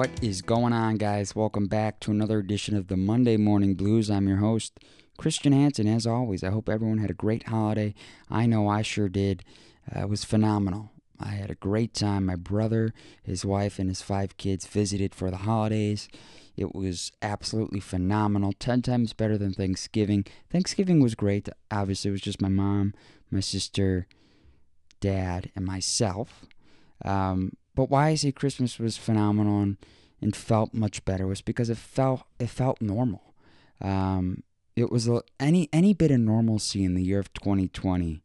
What is going on, guys? Welcome back to another edition of the Monday Morning Blues. I'm your host, Christian Hansen. As always, I hope everyone had a great holiday. I know I sure did. Uh, it was phenomenal. I had a great time. My brother, his wife, and his five kids visited for the holidays. It was absolutely phenomenal. 10 times better than Thanksgiving. Thanksgiving was great. Obviously, it was just my mom, my sister, dad, and myself. Um, but why I say Christmas was phenomenal and, felt much better was because it felt it felt normal. Um, it was a, any any bit of normalcy in the year of 2020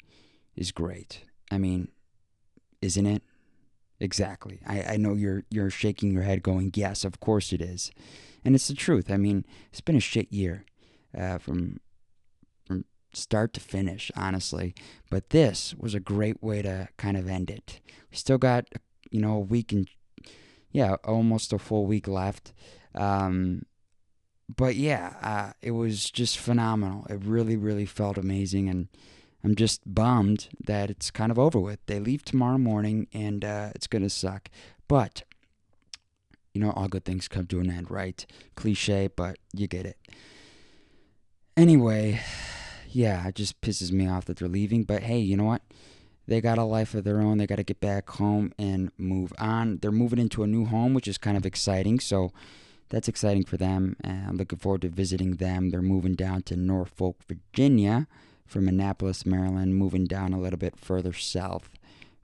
is great. I mean, isn't it? Exactly. I, I know you're you're shaking your head, going, "Yes, of course it is," and it's the truth. I mean, it's been a shit year, uh, from from start to finish, honestly. But this was a great way to kind of end it. We still got you know a week and yeah, almost a full week left. Um, but yeah, uh, it was just phenomenal. It really, really felt amazing, and I'm just bummed that it's kind of over with. They leave tomorrow morning, and uh, it's gonna suck. But you know, all good things come to an end, right? Cliche, but you get it. Anyway, yeah, it just pisses me off that they're leaving. But hey, you know what? They got a life of their own. They got to get back home and move on. They're moving into a new home, which is kind of exciting. So that's exciting for them. I'm looking forward to visiting them. They're moving down to Norfolk, Virginia from Annapolis, Maryland, moving down a little bit further south.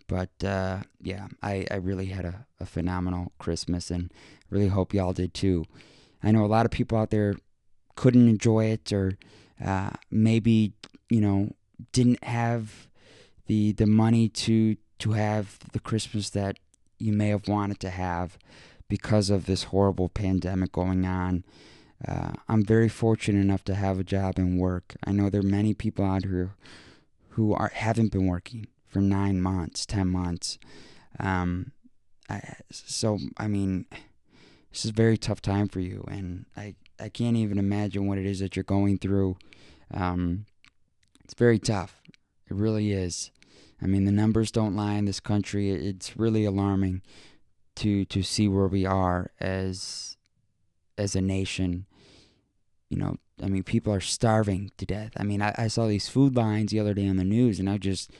But uh, yeah, I, I really had a, a phenomenal Christmas and really hope y'all did too. I know a lot of people out there couldn't enjoy it or uh, maybe, you know, didn't have the the money to to have the Christmas that you may have wanted to have because of this horrible pandemic going on. Uh, I'm very fortunate enough to have a job and work. I know there are many people out here who are haven't been working for nine months, ten months. Um, I, so I mean, this is a very tough time for you, and I I can't even imagine what it is that you're going through. Um, it's very tough. It really is. I mean, the numbers don't lie in this country. It's really alarming to to see where we are as as a nation. You know, I mean, people are starving to death. I mean, I, I saw these food lines the other day on the news, and I just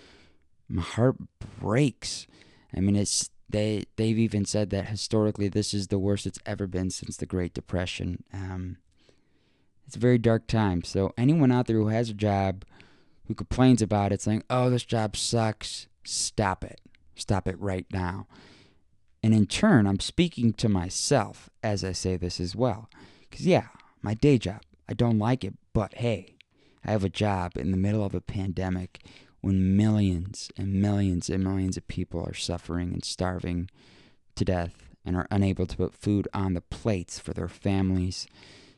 my heart breaks. I mean, it's they they've even said that historically this is the worst it's ever been since the Great Depression. Um, it's a very dark time. So anyone out there who has a job who complains about it, saying, "Oh, this job sucks," stop it. Stop it right now. And in turn, I'm speaking to myself as I say this as well. Because, yeah, my day job, I don't like it, but hey, I have a job in the middle of a pandemic when millions and millions and millions of people are suffering and starving to death and are unable to put food on the plates for their families.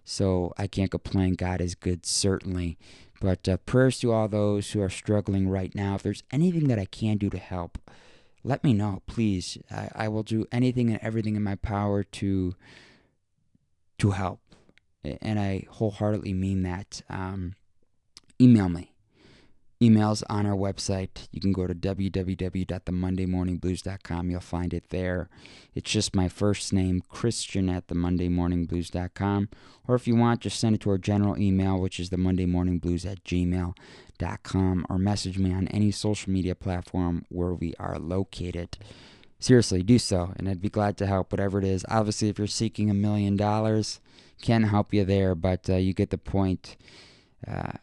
So I can't complain. God is good, certainly. But uh, prayers to all those who are struggling right now. If there's anything that I can do to help, let me know, please. I, I will do anything and everything in my power to to help, and I wholeheartedly mean that. Um, email me emails on our website. You can go to www.themondaymorningblues.com. You'll find it there. It's just my first name, Christian at themondaymorningblues.com. Or if you want, just send it to our general email, which is themondaymorningblues at gmail.com. Or message me on any social media platform where we are located. Seriously, do so, and I'd be glad to help, whatever it is. Obviously, if you're seeking a million dollars, can't help you there, but uh, you get the point. Uh,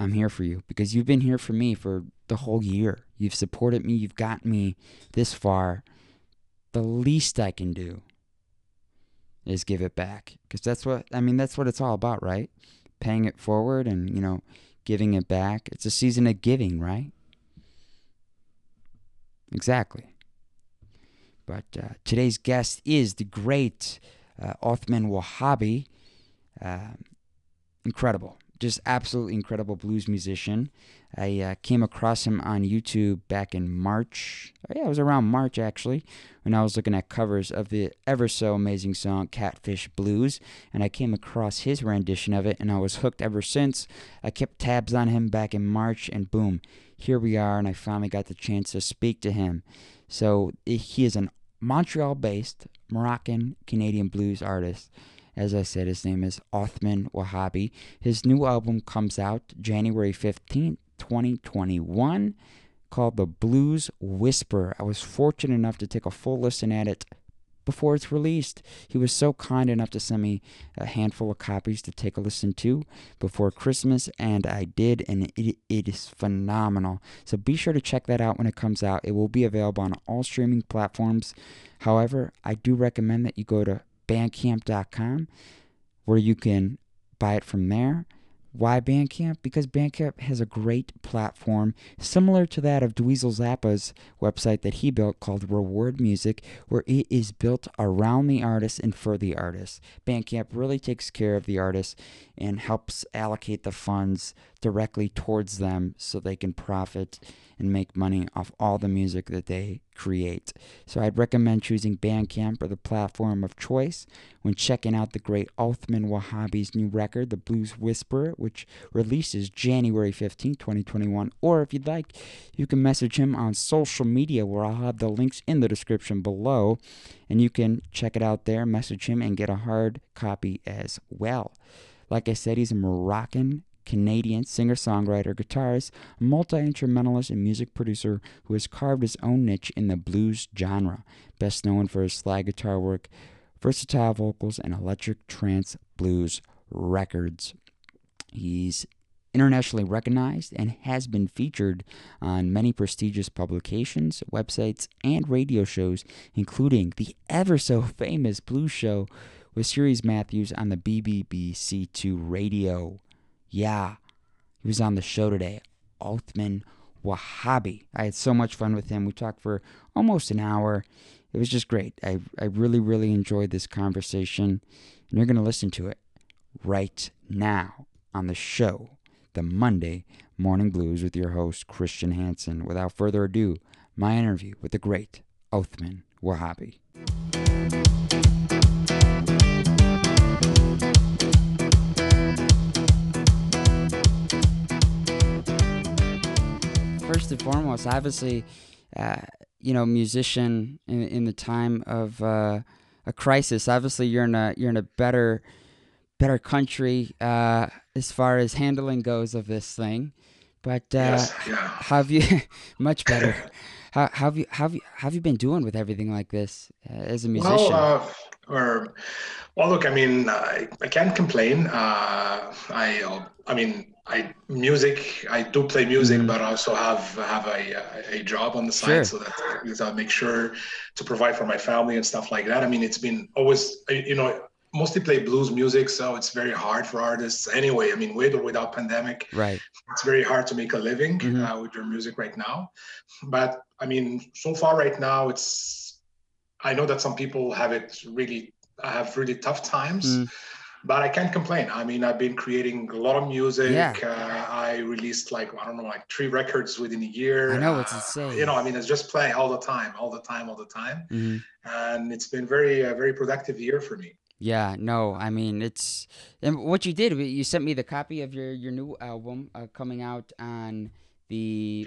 I'm here for you because you've been here for me for the whole year. You've supported me, you've gotten me this far. The least I can do is give it back because that's what I mean that's what it's all about, right? Paying it forward and, you know, giving it back. It's a season of giving, right? Exactly. But uh, today's guest is the great uh, Othman Wahabi. Uh, incredible just absolutely incredible blues musician. I uh, came across him on YouTube back in March. Oh, yeah, it was around March actually, when I was looking at covers of the ever so amazing song Catfish Blues, and I came across his rendition of it, and I was hooked ever since. I kept tabs on him back in March, and boom, here we are, and I finally got the chance to speak to him. So he is an Montreal based Moroccan Canadian blues artist. As I said, his name is Othman Wahabi. His new album comes out January 15th, 2021, called The Blues Whisper. I was fortunate enough to take a full listen at it before it's released. He was so kind enough to send me a handful of copies to take a listen to before Christmas, and I did, and it, it is phenomenal. So be sure to check that out when it comes out. It will be available on all streaming platforms. However, I do recommend that you go to bandcamp.com where you can buy it from there. Why Bandcamp? Because Bandcamp has a great platform similar to that of Dweezil Zappa's website that he built called Reward Music, where it is built around the artist and for the artist. Bandcamp really takes care of the artist and helps allocate the funds directly towards them so they can profit and make money off all the music that they create. So I'd recommend choosing Bandcamp or the platform of choice when checking out the great Othman Wahabi's new record, The Blues Whisperer, which releases January 15, 2021. Or if you'd like, you can message him on social media where I'll have the links in the description below and you can check it out there, message him, and get a hard copy as well. Like I said, he's a Moroccan Canadian singer songwriter, guitarist, multi instrumentalist, and music producer who has carved his own niche in the blues genre, best known for his slide guitar work, versatile vocals, and electric trance blues records. He's internationally recognized and has been featured on many prestigious publications, websites, and radio shows, including the ever so famous blues show with Cerys Matthews on the BBBC2 radio. Yeah, he was on the show today. Othman Wahabi. I had so much fun with him. We talked for almost an hour. It was just great. I, I really, really enjoyed this conversation. And you're going to listen to it right now on the show, the Monday Morning Blues with your host, Christian Hansen. Without further ado, my interview with the great Othman Wahabi. First and foremost, obviously, uh, you know, musician in, in the time of uh, a crisis. Obviously, you're in a you're in a better better country uh, as far as handling goes of this thing. But uh, yes, yeah. have you much better? how, how have you how have you how have you been doing with everything like this uh, as a musician? Well, uh, or well, look, I mean, I, I can't complain. Uh, I uh, I mean, I music. I do play music, mm-hmm. but I also have have a, a job on the side, sure. so that because I make sure to provide for my family and stuff like that. I mean, it's been always you know mostly play blues music, so it's very hard for artists anyway. I mean, with or without pandemic, right? It's very hard to make a living mm-hmm. uh, with your music right now. But I mean, so far right now, it's. I know that some people have it really have really tough times. Mm but I can't complain. I mean, I've been creating a lot of music. Yeah. Uh, I released like I don't know, like three records within a year. I know it's uh, insane. You know, I mean, it's just playing all the time, all the time, all the time, mm-hmm. and it's been very, uh, very productive year for me. Yeah, no, I mean it's and what you did. You sent me the copy of your your new album uh, coming out on the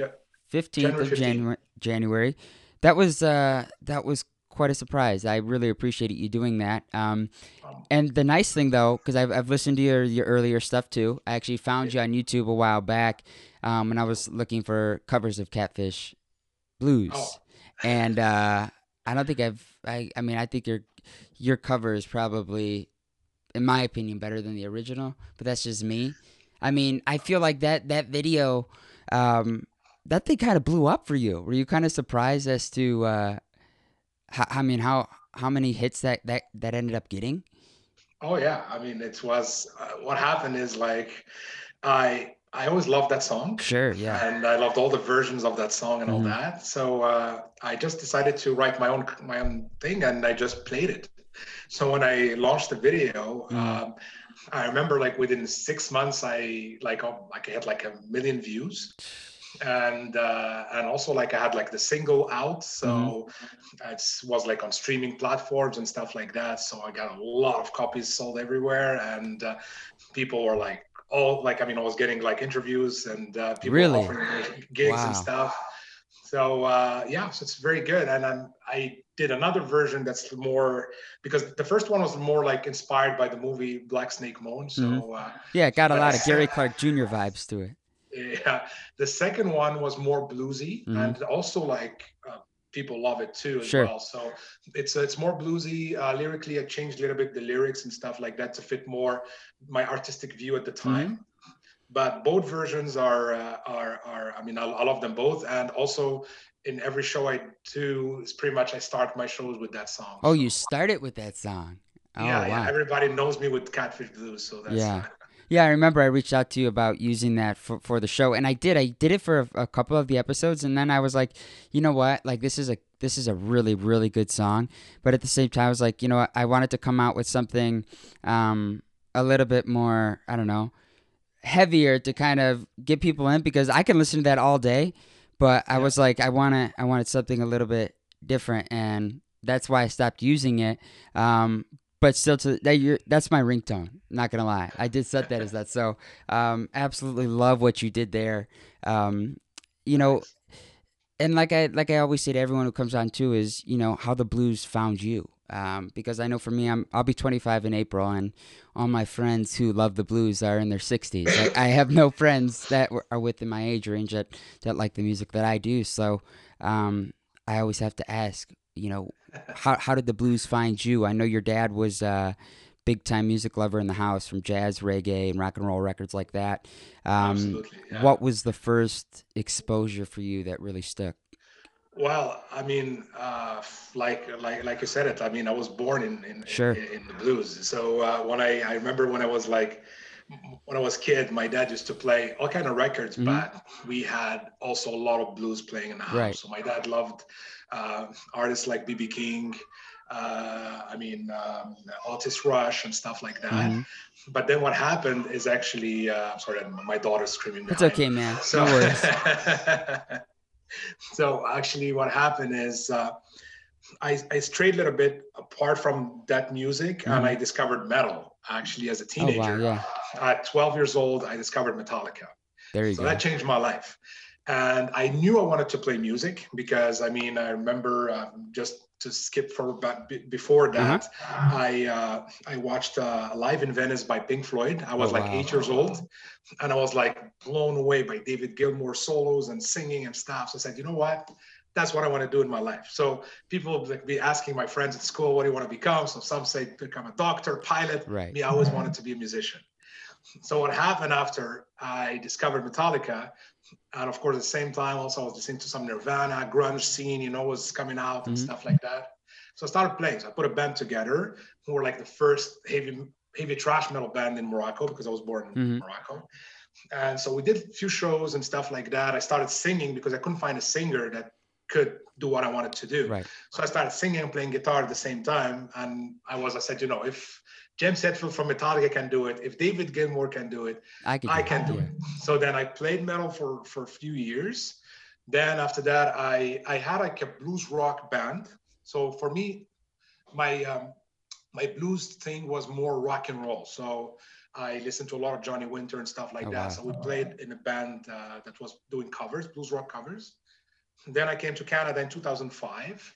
fifteenth of January. January. That was uh that was quite a surprise. I really appreciated you doing that. Um, and the nice thing though, because I've, I've listened to your, your earlier stuff too. I actually found you on YouTube a while back, um, and I was looking for covers of Catfish Blues, oh. and uh, I don't think I've. I, I mean, I think your your cover is probably, in my opinion, better than the original. But that's just me. I mean, I feel like that that video. Um, that thing kind of blew up for you. Were you kind of surprised as to uh, I mean, how how many hits that that that ended up getting? Oh yeah, I mean, it was uh, what happened is like I I always loved that song. Sure, yeah. And I loved all the versions of that song and mm-hmm. all that. So uh, I just decided to write my own my own thing, and I just played it. So when I launched the video, mm-hmm. um, I remember like within six months, I like oh, like I had like a million views and uh, and also like I had like the single out, so mm-hmm. it was like on streaming platforms and stuff like that. So I got a lot of copies sold everywhere, and uh, people were like, all like I mean, I was getting like interviews and uh, people really? offering gigs wow. and stuff. So uh, yeah, so it's very good, and I'm I did another version that's more because the first one was more like inspired by the movie Black Snake Moan. So mm-hmm. uh, yeah, it got a lot of Gary Clark Jr. vibes to it. Yeah, the second one was more bluesy mm-hmm. and also like uh, people love it too as sure. well. So it's it's more bluesy uh, lyrically. I changed a little bit the lyrics and stuff like that to fit more my artistic view at the time. Mm-hmm but both versions are uh, are are I mean I, I, love them both and also in every show I do is pretty much I start my shows with that song. Oh, you it with that song. Oh, yeah, wow. yeah. Everybody knows me with Catfish Blues, so that's yeah. Yeah, I remember I reached out to you about using that for, for the show, and I did. I did it for a, a, couple of the episodes, and then I was like, you know what? Like this is a this is a really really good song, but at the same time, I was like, you know, what? I wanted to come out with something um, a little bit more. I don't know heavier to kind of get people in because I can listen to that all day, but I was like, I want to, I wanted something a little bit different, and that's why I stopped using it. Um, but still, to that, that's my ringtone. Not gonna lie, I did set that as that. So, um, absolutely love what you did there. Um, you know, and like I like I always say to everyone who comes on too is you know how the blues found you. Um, because I know for me, I'm I'll be 25 in April, and all my friends who love the blues are in their 60s. Like, I have no friends that are within my age range that that like the music that I do. So um, I always have to ask, you know, how how did the blues find you? I know your dad was a big time music lover in the house, from jazz, reggae, and rock and roll records like that. Um, Absolutely. Yeah. What was the first exposure for you that really stuck? Well, I mean, uh, like like like you said it. I mean, I was born in in, sure. in, in the blues. So uh, when I I remember when I was like when I was a kid, my dad used to play all kind of records, mm-hmm. but we had also a lot of blues playing in the house. Right. So my dad loved uh, artists like BB King. Uh, I mean, um, Otis Rush and stuff like that. Mm-hmm. But then what happened is actually, uh, sorry, my daughter's screaming. It's okay, man. So, no worries. so actually what happened is uh, I, I strayed a little bit apart from that music mm-hmm. and I discovered metal actually as a teenager. Oh, wow, yeah. At 12 years old, I discovered Metallica. There you so go. that changed my life. And I knew I wanted to play music because I mean, I remember uh, just to skip for but before that, uh-huh. I uh, I watched uh, Live in Venice by Pink Floyd. I was oh, like wow. eight years old, and I was like blown away by David Gilmour solos and singing and stuff. So I said, you know what? That's what I want to do in my life. So people would be asking my friends at school, what do you want to become? So some say become a doctor, pilot. Right. Me, I always wanted to be a musician. So what happened after I discovered Metallica, and of course at the same time also I was listening to some Nirvana, grunge scene, you know, was coming out and mm-hmm. stuff like that. So I started playing. So I put a band together who were like the first heavy heavy thrash metal band in Morocco because I was born in mm-hmm. Morocco. And so we did a few shows and stuff like that. I started singing because I couldn't find a singer that could do what I wanted to do. Right. So I started singing and playing guitar at the same time. And I was, I said, you know, if James Hetfield from Metallica can do it. If David Gilmour can do it, I can, I can do it. So then I played metal for for a few years. Then after that, I I had like a blues rock band. So for me, my um, my blues thing was more rock and roll. So I listened to a lot of Johnny Winter and stuff like oh, that. Wow. So we played in a band uh, that was doing covers, blues rock covers. Then I came to Canada in 2005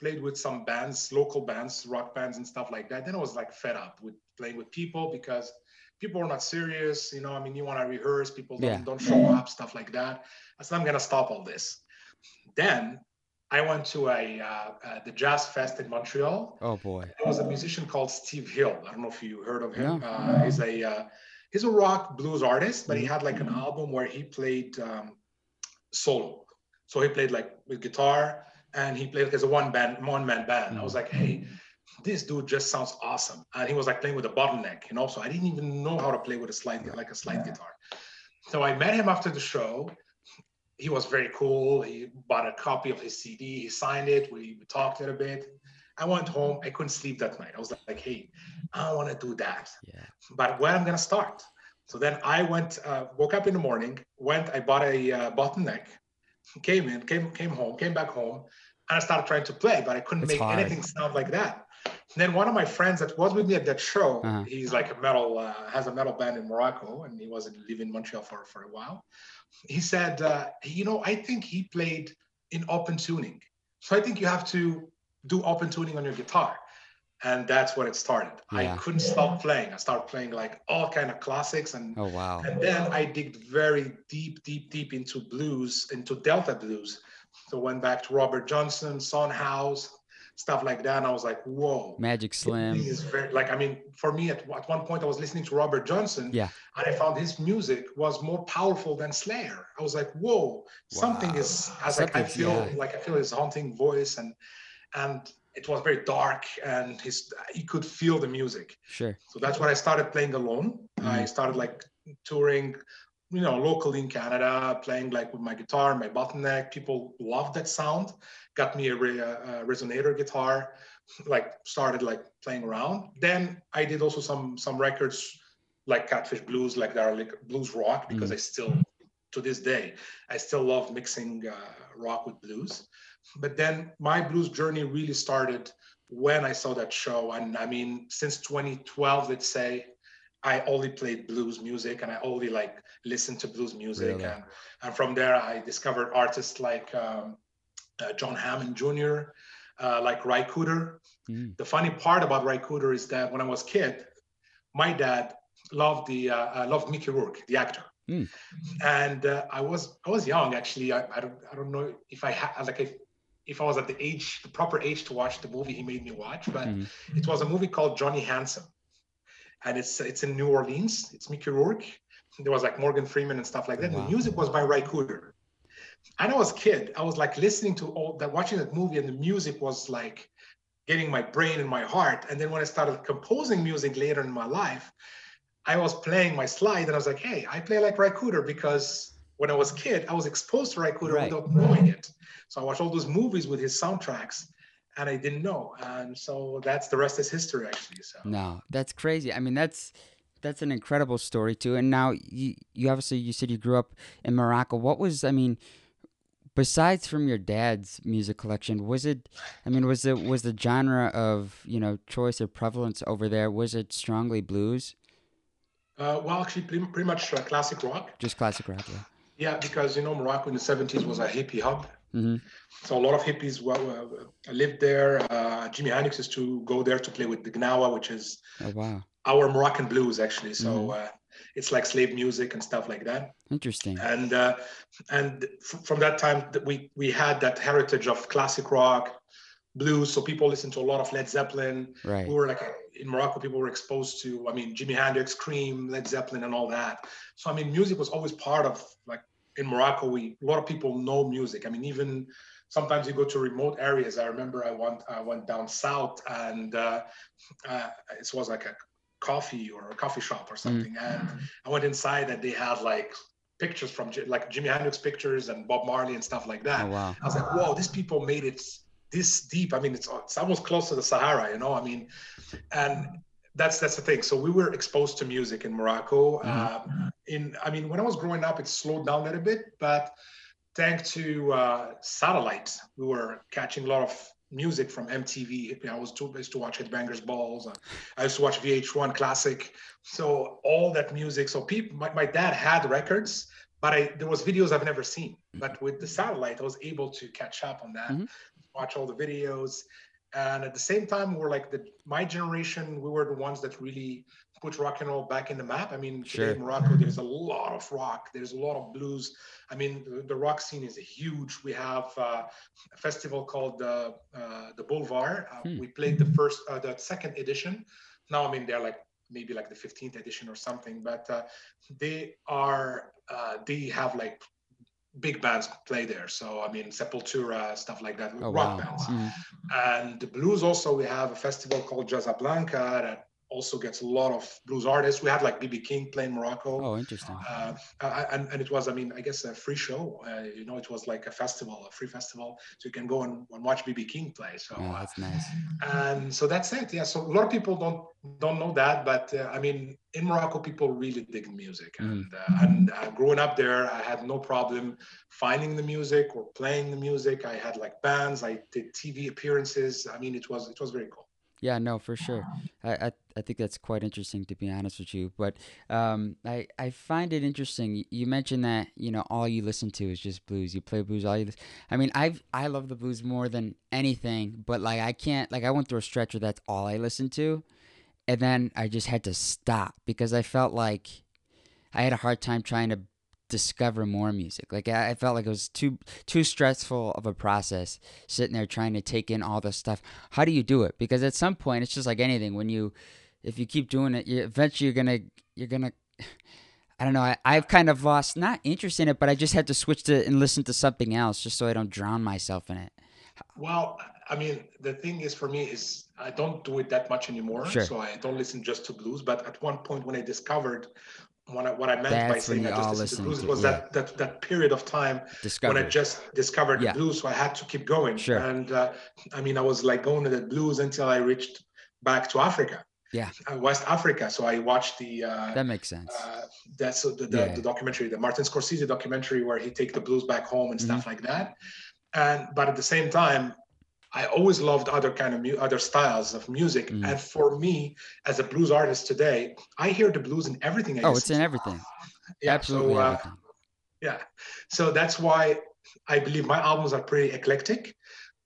played with some bands, local bands, rock bands and stuff like that. Then I was like fed up with playing with people because people are not serious. You know, I mean, you want to rehearse, people don't, yeah. don't show up, stuff like that. I said, I'm going to stop all this. Then I went to a uh, uh, the Jazz Fest in Montreal. Oh boy! There was a musician called Steve Hill. I don't know if you heard of him. No. Uh, he's a uh, he's a rock blues artist, but he had like an album where he played um, solo. So he played like with guitar, and he played as a one band, one man band. I was like, hey, this dude just sounds awesome. And he was like playing with a bottleneck, you know. So I didn't even know how to play with a slide, like a slide guitar. So I met him after the show. He was very cool. He bought a copy of his CD. He signed it. We, talked a little bit. I went home. I couldn't sleep that night. I was like, hey, I want to do that. Yeah. But where I'm gonna start? So then I went, uh, woke up in the morning, went, I bought a uh, bottleneck, came in, came came home, came back home, and I started trying to play, but I couldn't it's make hard. anything sound like that. And then one of my friends that was with me at that show, uh-huh. he's like a metal, uh, has a metal band in Morocco, and he was living in Montreal for, for a while. He said, uh, you know, I think he played in open tuning. So I think you have to do open tuning on your guitar and that's when it started yeah. i couldn't stop playing i started playing like all kind of classics and oh wow and then i digged very deep deep deep into blues into delta blues so went back to robert johnson son house stuff like that. And i was like whoa. Magic slim. is very like i mean for me at, at one point i was listening to robert johnson. Yeah. And i found his music was more powerful than slayer. I was like whoa wow. something is as like i feel yeah. like i feel his haunting voice. And and it was very dark and his he could feel the music. Sure. So that's when i started playing alone. Mm-hmm. i started like touring you know locally in canada playing like with my guitar my bottleneck people loved that sound got me a, re- a resonator guitar like started like playing around then i did also some some records like catfish blues like that are like blues rock because mm-hmm. i still to this day i still love mixing uh, rock with blues but then my blues journey really started when I saw that show. And I mean, since 2012, let's say, I only played blues music and I only like listened to blues music. Really? And, and from there, I discovered artists like um, uh, John Hammond Jr., uh, like Ry Cooder. Mm. The funny part about Ry Cooder is that when I was kid, my dad loved the uh, uh loved Mickey Rourke, the actor. Mm. And uh, I was I was young actually. I, I don't I don't know if I had like if if I was at the age, the proper age to watch the movie he made me watch, but mm-hmm. it was a movie called Johnny Handsome, and it's it's in New Orleans. It's Mickey Rourke. There was like Morgan Freeman and stuff like that. Wow. The music was by Ry Cooder. And I was a kid. I was like listening to all that, watching that movie, and the music was like getting my brain and my heart. And then when I started composing music later in my life, I was playing my slide, and I was like, "Hey, I play like Ry Cooder because when I was a kid, I was exposed to Ry Cooder right. without knowing it. So I watched all those movies with his soundtracks and I didn't know. And so that's the rest is history actually. So No, that's crazy. I mean that's that's an incredible story too. And now you you obviously you said you grew up in Morocco. What was I mean besides from your dad's music collection, was it I mean was it was the genre of, you know, choice or prevalence over there was it strongly blues? Uh, well, actually, pretty, pretty much uh, classic rock. Just classic rock, yeah. Yeah, because you know Morocco in the 70s was a hippie hub. Mm-hmm. So a lot of hippies uh, lived there. Uh, Jimi Hendrix used to go there to play with the Gnawa, which is oh, wow. our Moroccan blues actually. So mm-hmm. uh, it's like slave music and stuff like that. Interesting. And uh, and f- from that time, we we had that heritage of classic rock, blues. So people listened to a lot of Led Zeppelin. Right. We were like in Morocco, people were exposed to, I mean, Jimi Hendrix, Cream, Led Zeppelin, and all that. So I mean, music was always part of like in Morocco. We a lot of people know music. I mean, even sometimes you go to remote areas. I remember I went I went down south and uh, uh, it was like a coffee or a coffee shop or something, mm. and I went inside and they had like pictures from like Jimi Hendrix pictures and Bob Marley and stuff like that. Oh, wow. I was like, whoa, these people made it this deep. I mean, it's it's almost close to the Sahara, you know. I mean, and that's that's the thing. So we were exposed to music in Morocco. Mm-hmm. Um, in I mean, when I was growing up, it slowed down a little bit, but thanks to uh, satellite, we were catching a lot of music from MTV. I was too I used to watch Headbangers Balls. I used to watch VH1 Classic. So all that music. So people, my, my dad had records, but I there was videos I've never seen. But with the satellite, I was able to catch up on that. Mm-hmm watch all the videos. And at the same time, we're like the my generation, we were the ones that really put rock and roll back in the map. I mean, sure. today in Morocco, there's a lot of rock, there's a lot of blues. I mean, the, the rock scene is huge. We have uh, a festival called uh, uh, the Boulevard. Uh, hmm. We played the first, uh, the second edition. Now, I mean, they're like maybe like the 15th edition or something, but uh, they are, they have like big bands play there. So I mean, Sepultura, stuff like that, oh, rock wow. bands. Mm-hmm. And the blues also, we have a festival called Jazzablanca that also gets a lot of blues artists. We had like BB King playing Morocco. Oh, interesting. Uh, and, and it was, I mean, I guess a free show. Uh, you know, it was like a festival, a free festival, so you can go and, and watch BB King play. So oh, that's nice. And so that's it. Yeah. So a lot of people don't don't know that, but uh, I mean, in Morocco, people really dig music. Mm. And uh, and uh, growing up there, I had no problem finding the music or playing the music. I had like bands. I did TV appearances. I mean, it was it was very cool. Yeah, no, for sure. I, I, I think that's quite interesting to be honest with you. But um, I, I find it interesting. You mentioned that you know all you listen to is just blues. You play blues all you. lis- I mean, I I love the blues more than anything. But like I can't like I went through a stretch where that's all I listened to, and then I just had to stop because I felt like I had a hard time trying to discover more music. Like I, I felt like it was too too stressful of a process sitting there trying to take in all this stuff. How do you do it? Because at some point it's just like anything. When you if you keep doing it, you eventually you're gonna you're gonna I don't know. I, I've kind of lost not interest in it, but I just had to switch to and listen to something else just so I don't drown myself in it. Well, I mean, the thing is for me is I don't do it that much anymore. Sure. So I don't listen just to blues. But at one point when I discovered when I, what I meant by That's when saying I just all listen to blues was yeah. that, that that period of time Discover. when I just discovered Yeah. the blues. So I had to keep going. Sure. And uh, I mean, I was like going to the blues until I reached back to Africa. Yeah. Uh, West Africa. So I watched the uh, that makes sense. uh, that's the, the, Yeah. the documentary, the Martin Scorsese documentary, where he take the blues back home and Mm-hmm. stuff like that. And but at the same time, I always loved other kind of mu- other styles of music. Mhm. And for me, as a blues artist today, I hear the blues in everything. I oh, it's in to. everything. Yeah, Absolutely So, uh, yeah. So that's why I believe my albums are pretty eclectic.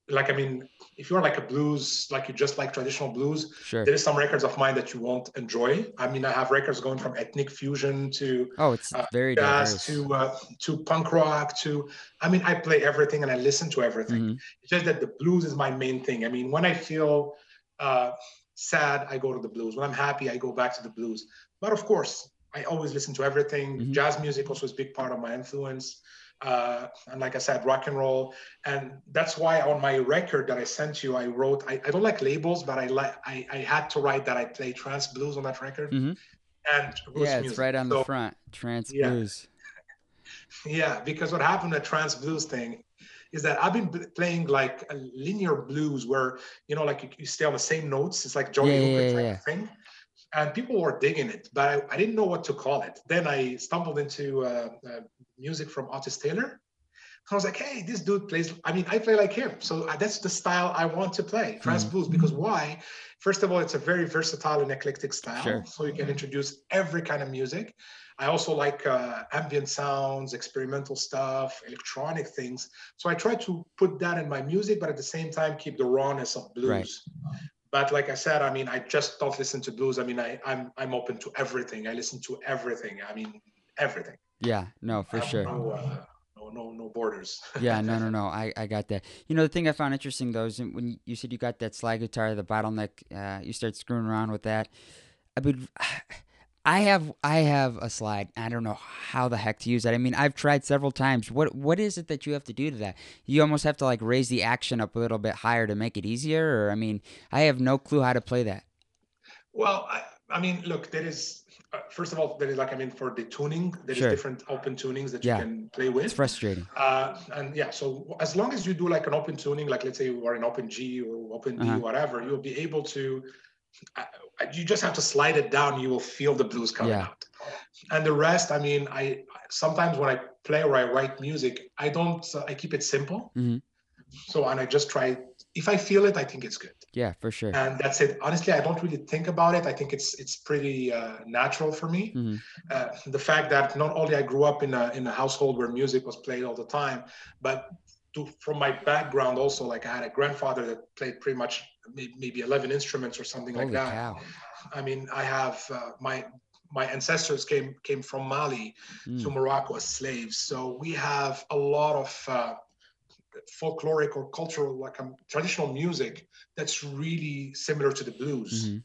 Like, I mean, if you're like a blues, like you just like traditional blues, Sure. there is some records of mine that you won't enjoy. I mean, I have records going from ethnic fusion to Oh, it's uh, very jazz diverse. to uh, to punk rock to I mean I play everything and I listen to everything. Mhm. It's just that the blues is my main thing. I mean when I feel uh, sad I go to the blues. When I'm happy I go back to the blues. But of course I always listen to everything. Mhm. Jazz music also is a big part of my influence. Uh, and like I said, rock and roll, and that's why on my record that I sent you, I wrote. I, I don't like labels, but I like. I, I had to write that I play trance blues on that record, Mhm. and Yeah, it's music. right on the front. Trance Yeah. blues. Yeah, because what happened at Trance Blues thing is that I've been playing like a linear blues where you know, like you, you stay on the same notes. It's like Johnny Yeah, Hooker yeah, type yeah. thing, and people were digging it, but I, I didn't know what to call it. Then I stumbled into uh, uh, music from Otis Taylor. I was like, hey, this dude plays. I mean, I play like him, so uh, that's the style I want to play, trance Mhm. blues. Because why? First of all, it's a very versatile and eclectic style, Sure. so you can introduce every kind of music. I also like uh, ambient sounds, experimental stuff, electronic things. So I try to put that in my music, but at the same time keep the rawness of blues. Right. But like I said, I mean, I just don't listen to blues. I mean, I, I'm I'm open to everything. I listen to everything. I mean, everything. Yeah, no, for sure. No, uh, no, no, no borders. yeah, no, no, no. I, I got that. You know, the thing I found interesting though is when you said you got that slide guitar, the bottleneck, uh, you start screwing around with that. I mean, I have I have a slide. I don't know how the heck to use that. I mean, I've tried several times. What what is it that you have to do to that? You almost have to like raise the action up a little bit higher to make it easier. Or I mean, I have no clue how to play that. Well, I, I mean, look, there is. Uh, first of all, there is like I mean, for the tuning, there is Sure. different open tunings that Yeah. you can play with. It's frustrating. Uh, and yeah, so as long as you do like an open tuning, like let's say you are in open G or open D, Uh-huh. whatever, you'll be able to. Uh, you just have to slide it down. You will feel the blues coming Yeah. out. And the rest, I mean, I sometimes when I play or I write music, I don't. Uh, I keep it simple. Mhm. So and I just try. If I feel it, I think it's good, Yeah, for sure. and that's it. Honestly, I don't really think about it. I think it's it's pretty uh, natural for me hmm uh, the fact that not only I grew up in a in a household where music was played all the time, but to, from my background also, like I had a grandfather that played pretty much maybe 11 instruments or something Holy like that. cow. I mean, I have uh, my my ancestors came came from Mali to Mm. Morocco as slaves, so we have a lot of uh, folkloric or cultural, like um, traditional music that's really similar to the blues. Mhm.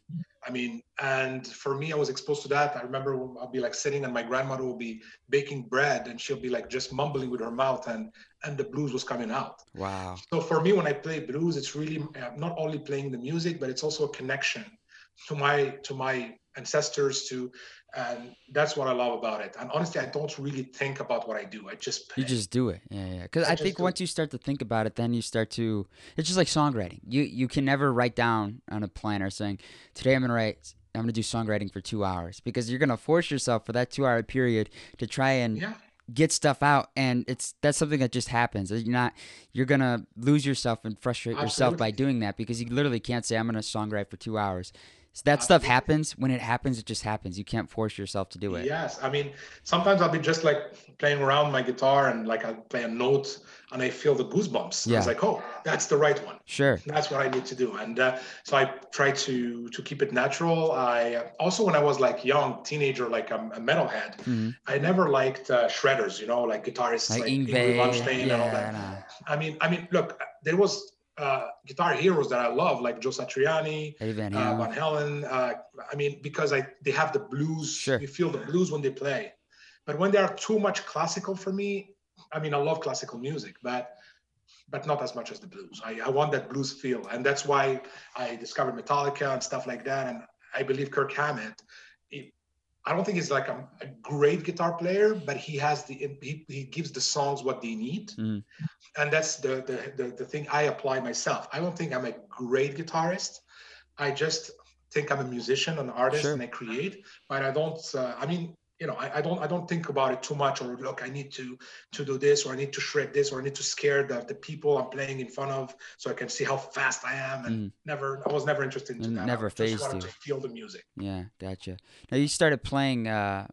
I mean, and for me, I was exposed to that. I remember I'll be like sitting and my grandmother will be baking bread and she'll be like just mumbling with her mouth and and the blues was coming out. Wow. So for me, when I play blues, it's really uh, not only playing the music, but it's also a connection to my to my ancestors to and that's what I love about it. And honestly, I don't really think about what I do. I just play. You just do it. Yeah, yeah. Because I I, think once you start to think about it, then you start to. It's just like songwriting. You you can never write down on a planner saying, "Today I'm gonna write. I'm gonna do songwriting for two hours," because you're gonna force yourself for that two hour period to try and yeah. get stuff out and it's that's something that just happens you're not you're gonna lose yourself and frustrate yourself by doing that because you literally can't say i'm gonna songwrite for two hours so that stuff happens when it happens it just happens you can't force yourself to do it Yes, I mean sometimes I'll be just like playing around my guitar and like I'll play a note and I feel the goosebumps. I Yeah. was like, oh, that's the right one. sure That's what I need to do, and uh, so I try to to keep it natural. I uh, also when I was like young teenager, like I'm a metalhead. Mhm. I never liked uh, shredders, you know, like guitarists like like, Yngwie, Malmsteen and all that. nah. I mean, I mean, look, there was uh, guitar heroes that I love, like Joe Satriani, Van uh, Halen. Van Halen. Uh, I mean, because I they have the blues. Sure. You feel the blues when they play, but when they are too much classical for me, I mean, I love classical music, but but not as much as the blues. I, I want that blues feel, and that's why I discovered Metallica and stuff like that. And I believe Kirk Hammett. He, I don't think he's like a, a great guitar player, but he has the he, he gives the songs what they need, Mhm. And that's the, the the the thing I apply myself. I don't think I'm a great guitarist. I just think I'm a musician, an artist, Sure. and I create. But I don't. Uh, I mean, you know, I, I don't. I don't think about it too much. Or look, I need to to do this, or I need to shred this, or I need to scare the, the people I'm playing in front of, so I can see how fast I am. And Mm. never, I was never interested in that. never I just phased wanted you. to feel the music. yeah gotcha now you started playing uh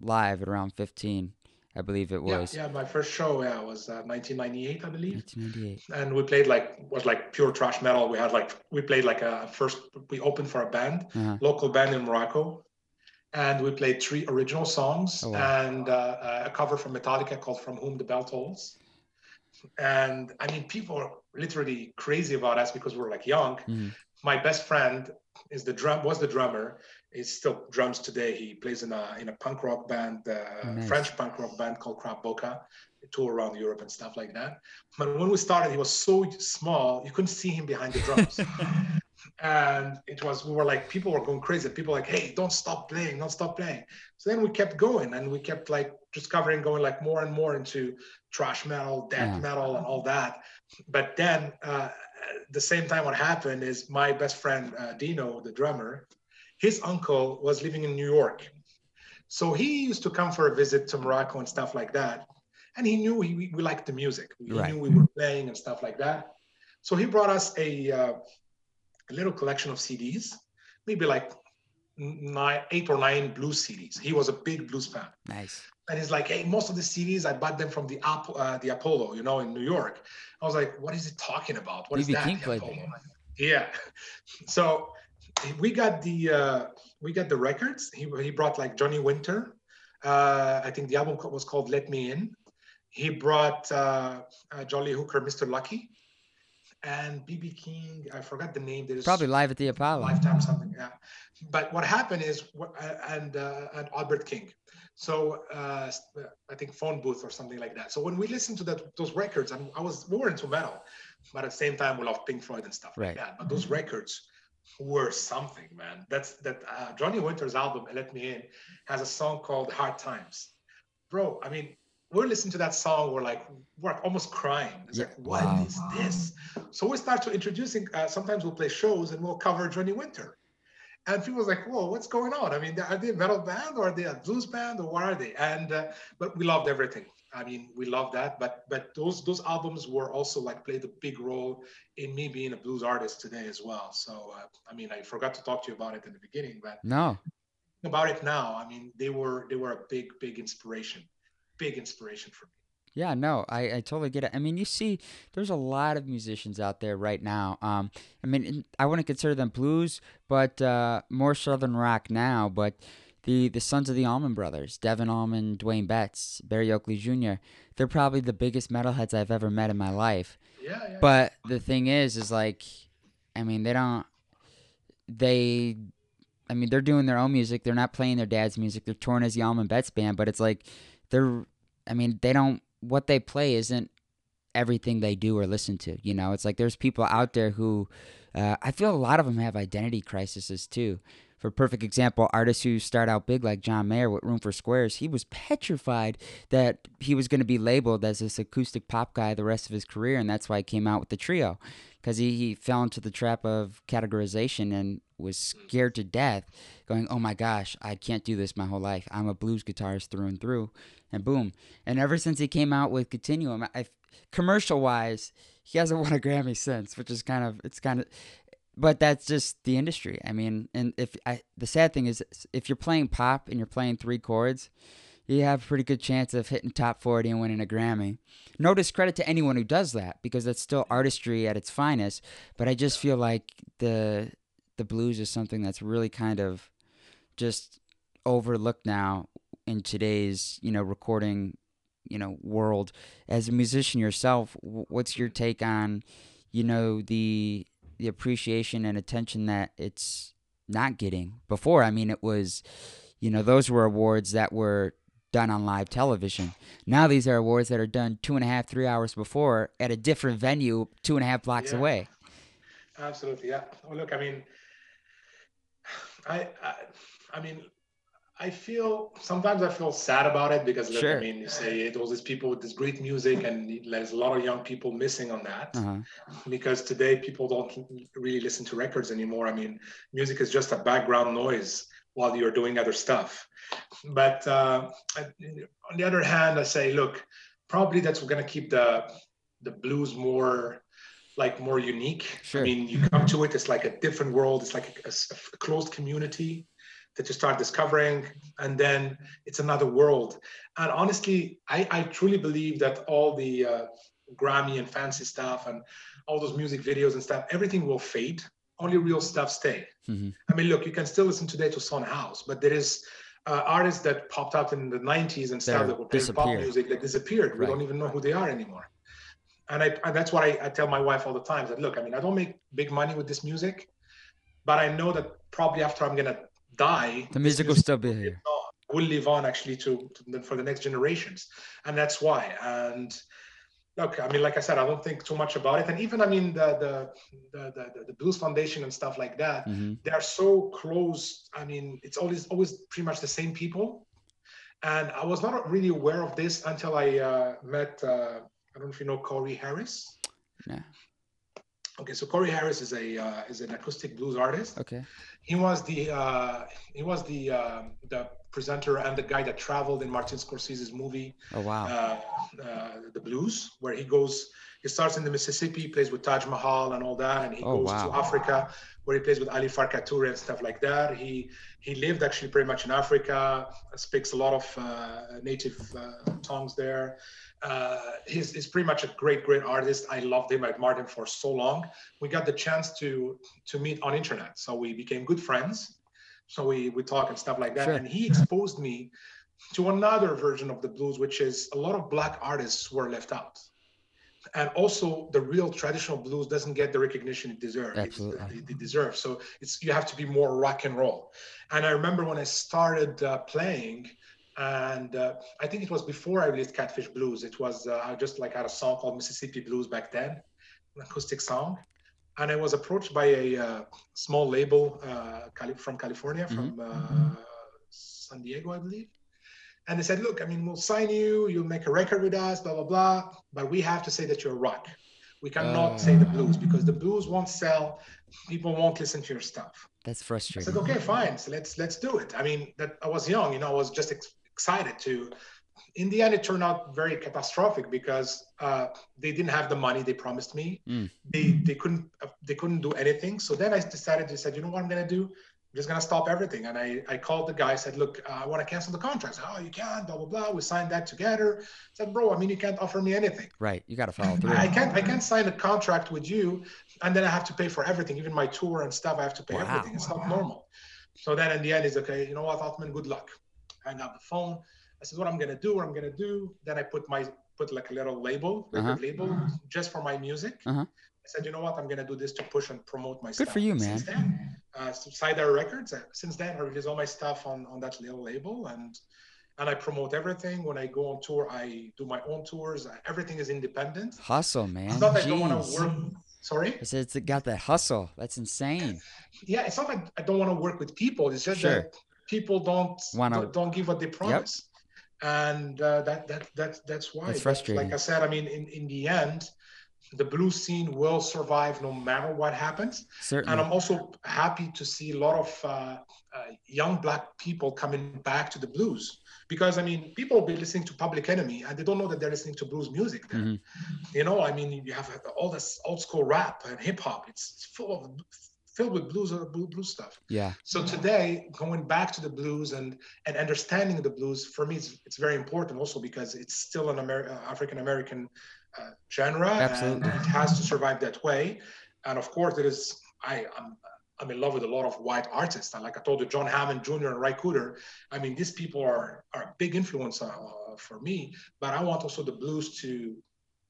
live at around 15 i believe it was Yeah, yeah. My first show, yeah, was uh, 1998, I believe. 1998 and we played like was like pure thrash metal. We had like we played like a first we opened for a band, uh-huh. local band in Morocco, and we played three original songs Oh, wow. and uh, a cover from Metallica called "From Whom the Bell Tolls." And I mean, people are literally crazy about us because we're like young. Mhm. My best friend is the drum was the drummer. He still drums today. He plays in a in a punk rock band, uh, nice. French punk rock band called Crap Boca. They tour around Europe and stuff like that. But when we started, he was so small you couldn't see him behind the drums. and it was we were like people were going crazy. People were like, hey, don't stop playing, don't stop playing. So then we kept going and we kept like discovering going like more and more into thrash metal, death Yeah. metal, and all that. But then uh, the same time, what happened is my best friend uh, Dino, the drummer, his uncle was living in New York. So he used to come for a visit to Morocco and stuff like that. And he knew we, we liked the music. He Right. knew we were playing and stuff like that. So he brought us a, uh, a little collection of CDs, maybe like nine, eight or nine blues CDs. He was a big blues fan. nice And he's like, hey, most of the CDs I bought them from the App- uh, the Apollo, you know, in New York. I was like, what is he talking about? What is that? King the played Apollo? there. Yeah. So we got the uh, we got the records. He he brought like Johnny Winter. Uh, I think the album was called Let Me In. He brought uh, uh, John Lee Hooker, Mr. Lucky, and BB King. I forgot the name. There's probably live at the apollo lifetime something yeah but what happened is uh, and uh, and albert king so uh, i think phone booth or something like that so when we listened to that those records and i was we were into metal but at the same time we love pink floyd and stuff Right. like that but those records were something man that's that uh, johnny winter's album let me in has a song called hard times bro i mean we're listening to that song we're like we're almost crying it's Yeah, like what wow. is this so we start to introducing. Uh, sometimes we'll play shows and we'll cover Johnny Winter, and people was like, "Whoa, what's going on? I mean, are they a metal band or are they a blues band or what are they?" And uh, but we loved everything. I mean, we loved that. But but those those albums were also like played a big role in me being a blues artist today as well. So uh, I mean, I forgot to talk to you about it in the beginning, but no about it now, I mean, they were they were a big big inspiration, big inspiration for me. Yeah, no, I, I totally get it. I mean, you see, there's a lot of musicians out there right now. Um, I mean, I wouldn't consider them blues, but uh, more southern rock now. But the the sons of the Allman Brothers, Devon Allman, Duane Betts, Berry Oakley Jr. They're probably the biggest metalheads I've ever met in my life. Yeah, yeah. But the thing is, is like, I mean, they don't. They, I mean, they're doing their own music. They're not playing their dad's music. They're touring as the Allman Betts band, but it's like, they're. I mean, they don't. What they play isn't everything they do or listen to. You know, it's like there's people out there who, uh, I feel a lot of them have identity crises too. For perfect example, artists who start out big like John Mayer with Room for Squares, he was petrified that he was going to be labeled as this acoustic pop guy the rest of his career, and that's why he came out with the trio, because he, he fell into the trap of categorization and was scared to death, going, "Oh my gosh, I can't do this my whole life. I'm a blues guitarist through and through," and boom. And ever since he came out with Continuum, I, commercial wise, he hasn't won a Grammy since, which is kind of it's kind of but that's just the industry. I mean, and if I, the sad thing is, if you're playing pop and you're playing three chords, you have a pretty good chance of hitting top 40 and winning a Grammy. No discredit to anyone who does that because that's still artistry at its finest. But I just feel like the the blues is something that's really kind of just overlooked now in today's you know recording you know world. As a musician yourself, what's your take on you know the the appreciation and attention that it's not getting. Before, I mean, it was, you know, those were awards that were done on live television. Now these are awards that are done two and a half, three hours before at a different venue, two and a half blocks Yeah. away. Absolutely, yeah. Well, look, I mean, I, I, I mean, I feel sometimes I feel sad about it because Sure. I mean, you say those these people with this great music, and there's a lot of young people missing on that Uh-huh. because today people don't really listen to records anymore. I mean, music is just a background noise while you're doing other stuff. But uh, on the other hand, I say, look, probably that's going to keep the the blues more like more unique. Sure. I mean, you come to it, it's like a different world. It's like a, a closed community that you start discovering, and then it's another world. And honestly, I, I truly believe that all the uh, Grammy and fancy stuff and all those music videos and stuff, everything will fade. Only real stuff stay. Mhm. I mean, look, you can still listen today to Son House, but there is uh, artists that popped out in the 90s and stuff That that were playing pop music that disappeared. We don't even know who they are anymore. And, I, and that's what I, I tell my wife all the time that, look, I mean, I don't make big money with this music, but I know that probably after I'm to die, The music will still be here. will live on actually to, to for the next generations and that's why. And look i mean like i said i don't think too much about it. And even i mean the the the, the, the blues foundation and stuff like that hmm they are so close. I mean it's always always pretty much the same people. And i was not really aware of this until i uh, met uh, i don't know if you know corey harris. Yeah. Okay so corey harris is a uh, is an acoustic blues artist Okay. he was the uh, he was the uh, the presenter and the guy that traveled in Martin Scorsese's movie Oh wow. uh, uh, The Blues, where he goes. He starts in the Mississippi, plays with Taj Mahal and all that, and he Oh, goes wow. to Africa, where he plays with Ali Farka Touré and stuff like that. He he lived actually pretty much in Africa, speaks a lot of uh, native uh, tongues there. Uh, he's, he's pretty much a great, great artist. I loved him. I admired him for so long. We got the chance to to meet on internet, so we became good friends. So we we talk and stuff like that, Sure. and he exposed me to another version of the blues, which is a lot of black artists were left out. And also, the real traditional blues doesn't get the recognition it deserves. It, it deserves. So it's you have to be more rock and roll. And I remember when I started uh, playing, and uh, I think it was before I released Catfish Blues. It was uh, I just like had a song called Mississippi Blues back then, an acoustic song. And I was approached by a uh, small label uh, from California, from uh, San Diego, I believe. And they said, look, I mean, we'll sign you, you'll make a record with us, blah, blah, blah. But we have to say that you're rock. We cannot Oh. say the blues because the blues won't sell. People won't listen to your stuff. That's frustrating. I said, okay, fine. So let's let's do it. I mean, that I was young, you know, I was just ex- excited to. In the end, it turned out very catastrophic because uh, they didn't have the money they promised me. Mm. They they couldn't uh, they couldn't do anything. So then I decided to said, you know what I'm gonna do? I'm just gonna stop everything. And I I called the guy. said, look, uh, I want to cancel the contract. Said, oh, you can't. Blah blah blah. We signed that together. I said, bro, I mean, you can't offer me anything. Right. You got to follow through. I can't I can't sign a contract with you and then I have to pay for everything, even my tour and stuff. I have to pay Wow. everything. It's not normal. So then in the end, he's okay. You know what, Othman? Good luck. Hang up the phone. I said, what I'm gonna do? What I'm gonna do? Then I put my put like a little label, record Uh-huh. label, just for my music. Uh-huh. I said, you know what? I'm gonna do this to push and promote my Good stuff. for you, Since man. then, uh, Cider Records. Since then, I release all my stuff on on that little label and. And I promote everything. When I go on tour, I do my own tours. Uh, Everything is independent. Hustle, man. It's not that I don't want to work. Sorry. I said it's got that hustle. That's insane. Yeah, it's not that I don't want to work with people. It's just Sure. that people don't Wanna- don't, don't give what they promise, and uh, that that that that's why. That's frustrating. Like I said, I mean, in in the end, the blues scene will survive no matter what happens. Certainly. And I'm also happy to see a lot of uh, uh, young black people coming back to the blues because I mean, people will be listening to Public Enemy and they don't know that they're listening to blues music. There, Mhm. you know, I mean, you have all this old school rap and hip hop. It's, full of filled with blues uh, blue blues stuff. yeah. So today, going back to the blues and and understanding the blues for me, it's, it's very important also because it's still an Amer- uh, African American genre Absolutely. and it has to survive that way. And of course, it is. I I'm I'm in love with a lot of white artists. And like I told you, John Hammond Jr. and Ry Cooder. I mean, these people are are a big influence uh, for me. But I want also the blues to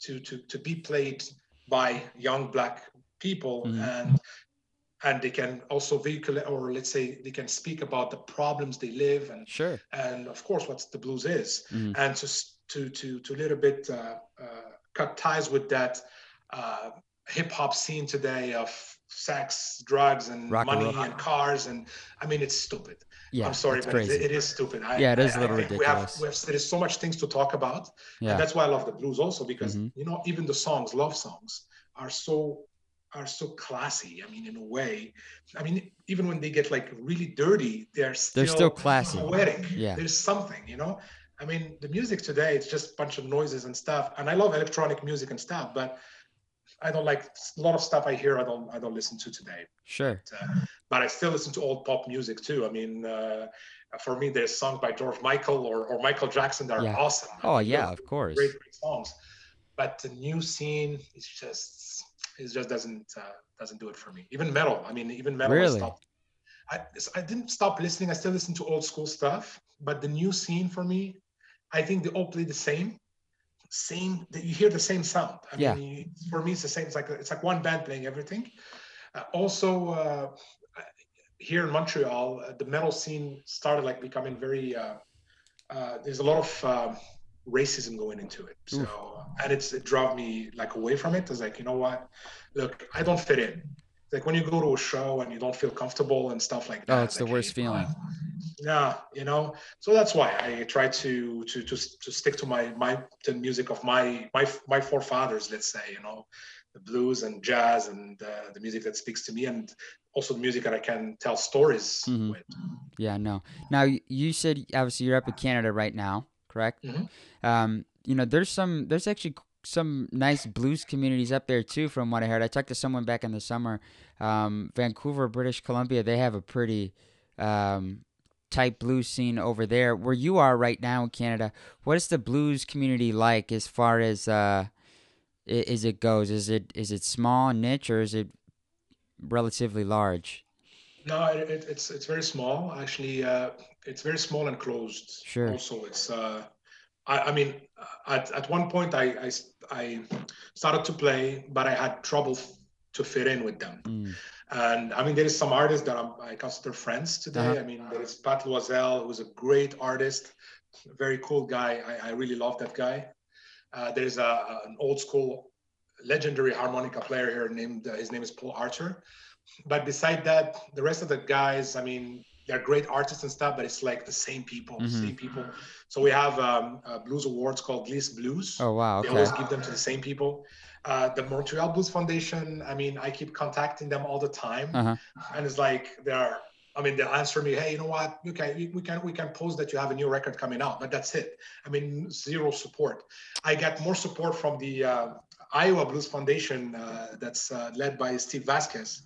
to to to be played by young black people Mhm. and and they can also vehiculate or let's say they can speak about the problems they live and Sure. and of course what the blues is Mhm. and just to to to a little bit uh, uh, cut ties with that uh, hip hop scene today of sex drugs and Rock money roll. and cars and i mean it's stupid Yeah. i'm sorry but it, it is stupid I, Yeah, it is a I- little think we have, ridiculous. we have there is so much things to talk about yeah. and that's why I love the blues also because Mhm. you know even the songs, love songs, are so are so classy. I mean, in a way, I mean, even when they get like really dirty, they're still They're still classy. poetic. Yeah. There's something, you know. I mean, the music today it's just a bunch of noises and stuff, and I love electronic music and stuff, but I don't like a lot of stuff I hear. I don't I don't listen to today. Sure. Uh, but I still listen to old pop music too. I mean. Uh, for me, there's songs by George Michael or, or Michael Jackson that are Yeah. awesome. I Oh mean, yeah, of course. great, great songs. But the new scene is just it just doesn't uh, doesn't do it for me. Even metal. I mean, even metal. Really? I, stopped. I I didn't stop listening. I still listen to old school stuff. But the new scene for me, I think they all play the same. Same. that You hear the same sound. I Yeah. mean, for me, it's the same. It's like it's like one band playing everything. Uh, also. Uh, here in Montreal, uh, the metal scene started like becoming very. Uh, uh, there's a lot of um, racism going into it, so and it's it drove me like away from it. It's like you know what, look, I don't fit in. Like when you go to a show and you don't feel comfortable and stuff like that. Oh, it's the like, worst hey, feeling. Yeah, you know. So that's why I try to to to to stick to my my the music of my my my forefathers. Let's say you know, the blues and jazz and uh, the music that speaks to me and also the music that I can tell stories Mhm. with. Yeah, no. Now you said obviously you're up in Canada right now, correct? Mhm. Um, you know, there's some there's actually some nice blues communities up there too, from what I heard. I talked to someone back in the summer, um, Vancouver, British Columbia. They have a pretty um, tight blues scene over there. Where you are right now in Canada, what is the blues community like as far as uh, i- as it goes? Is it is it small niche or is it relatively large? No, it, it, it's it's very small. Actually, uh, it's very small and closed. Sure. Also, it's. Uh, I, I mean, at, at one point, I I started to play, but I had trouble f- to fit in with them. Mm, And I mean, there is some artists that I'm, I consider friends today. Uh-huh. I mean, there is Pat Loisel, who's a great artist, very cool guy. I, I really love that guy. Uh, there's a, a- an old school legendary harmonica player here named, uh, his name is Paul Archer. But beside that, the rest of the guys, I mean, they're great artists and stuff, but it's like the same people, Mhm. same people. So we have um, uh, blues awards called Gliss Blues. Oh wow, They always give them to the same people. Uh, the Montreal Blues Foundation, I mean, I keep contacting them all the time. Uh-huh. And it's like, they're, I mean, they'll answer me, hey, you know what? Okay, we, we can we can post that you have a new record coming out, but that's it. I mean, zero support. I get more support from the uh, Iowa Blues Foundation uh, that's uh, led by Steve Vasquez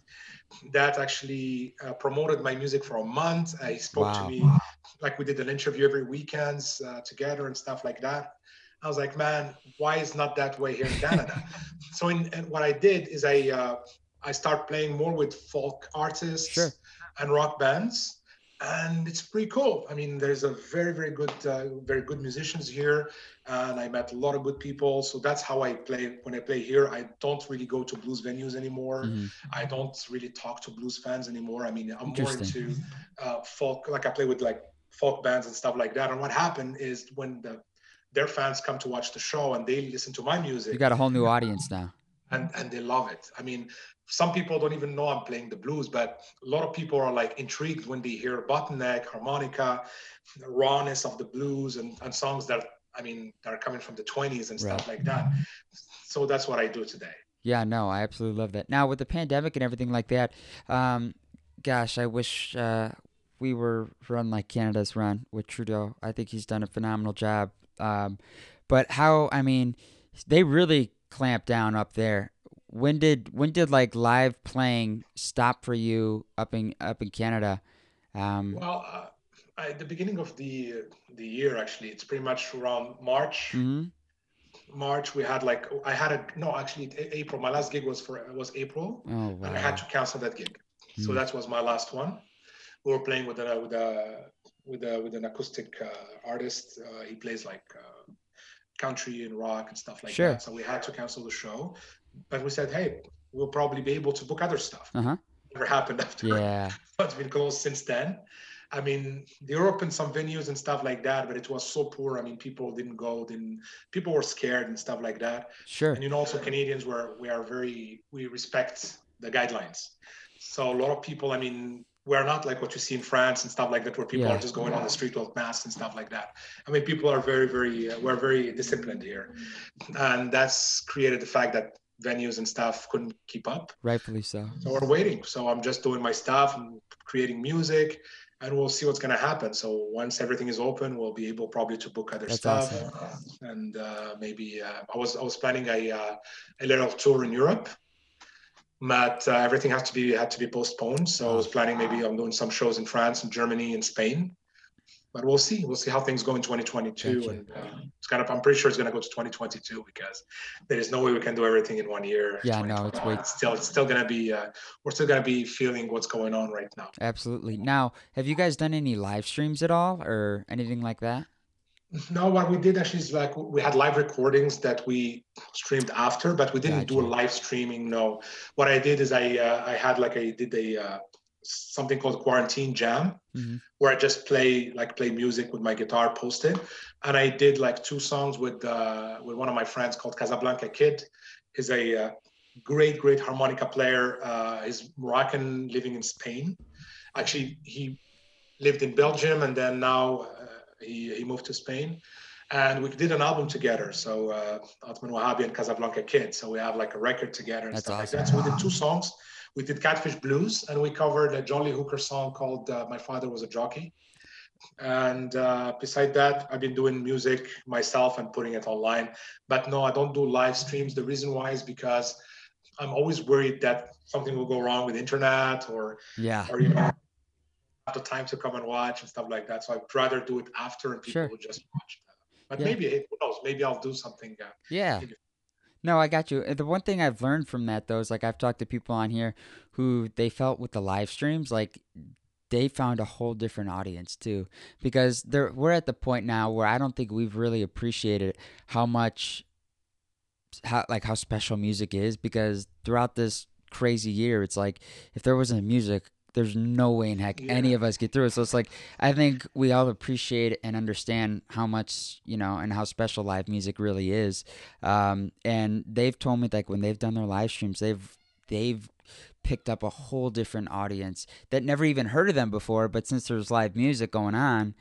that actually uh, promoted my music for a month. Uh, he spoke Wow. to me like we did an interview every weekends uh, together and stuff like that. I was like, man, why is not that way here in Canada? so in, and what I did is I uh, I start playing more with folk artists Sure. and rock bands, and it's pretty cool. I mean, there's a very very good uh, very good musicians here, and I met a lot of good people. So that's how I play when I play here. I don't really go to blues venues anymore. Mhm. I don't really talk to blues fans anymore. I mean, I'm more into uh, folk, like I play with like folk bands and stuff like that. And what happened is when the their fans come to watch the show and they listen to my music. You got a whole new audience now. and and they love it. I mean, some people don't even know I'm playing the blues, but a lot of people are like intrigued when they hear bottleneck, harmonica, rawness of the blues, and, and songs that I mean that are coming from the 20s and stuff right. like that. So that's what I do today. Yeah, no, I absolutely love that. Now with the pandemic and everything like that, um, gosh, I wish uh, we were run like Canada's run with Trudeau. I think he's done a phenomenal job. Um, but how? I mean, they really clamped down up there. When did when did like live playing stop for you up in up in Canada? Um, well, uh, at the beginning of the the year, actually, it's pretty much around March. Mm-hmm. March we had like I had a no actually April. My last gig was for was April, oh, wow. and I had to cancel that gig. Mm. So that was my last one. We were playing with a with a with a with an acoustic uh, artist. Uh, he plays like uh, country and rock and stuff like sure. that. So we had to cancel the show, but we said, hey, we'll probably be able to book other stuff. Uh-huh. Never happened after. Yeah, it's been closed since then. I mean, they opened some venues and stuff like that, but it was so poor. I mean, people didn't go. Didn't people were scared and stuff like that. Sure. And you know, also Canadians were we are very we respect the guidelines. So a lot of people, I mean, we're not like what you see in France and stuff like that, where people yeah. are just going on the street with masks and stuff like that. I mean, people are very, very, uh, we're very disciplined here, and that's created the fact that venues and stuff couldn't keep up. Rightfully so. So we're waiting. So I'm just doing my stuff and creating music, and we'll see what's going to happen. So once everything is open, we'll be able probably to book other That's stuff, awesome. and uh, maybe uh, I was I was planning a uh, a little tour in Europe but uh, everything has to be had to be postponed. So I was planning maybe I'm doing some shows in France and Germany and Spain, but we'll see. We'll see how things go in 2022, gotcha. and uh, it's kind of I'm pretty sure it's going to go to 2022 because there is no way we can do everything in one year. Yeah, no, it's wait. still it's still going to be uh, we're still going to be feeling what's going on right now. Absolutely. Now, have you guys done any live streams at all or anything like that? No, what we did actually is like we had live recordings that we streamed after, but we didn't gotcha. do a live streaming. No, what I did is I uh, I had like I did a uh, something called quarantine jam, mm-hmm. where I just play like play music with my guitar posted, and I did like two songs with uh, with one of my friends called Casablanca Kid. He's a uh, great great harmonica player. Uh, he's Moroccan, living in Spain. Actually, he lived in Belgium and then now he, he moved to Spain and we did an album together. So uh, Othman Wahabi and Casablanca Kid. So we have like a record together and That's stuff awesome. like that. So we did two songs. We did Catfish Blues and we covered a John Lee Hooker song called uh, My Father Was a Jockey. And uh, beside that, I've been doing music myself and putting it online. But no, I don't do live streams. The reason why is because I'm always worried that something will go wrong with internet or yeah, or you know have the time to come and watch and stuff like that. So I'd rather do it after and people sure. will just watch. That. But yeah. maybe who knows? Maybe I'll do something. Uh, yeah. No, I got you. The one thing I've learned from that though is like I've talked to people on here who they felt with the live streams like they found a whole different audience too because they're we're at the point now where I don't think we've really appreciated how much how like how special music is because throughout this crazy year it's like if there wasn't music there's no way in heck yeah. any of us get through it. So it's like I think we all appreciate and understand how much you know and how special live music really is. Um, and they've told me like when they've done their live streams, they've they've picked up a whole different audience that never even heard of them before. But since there's live music going on,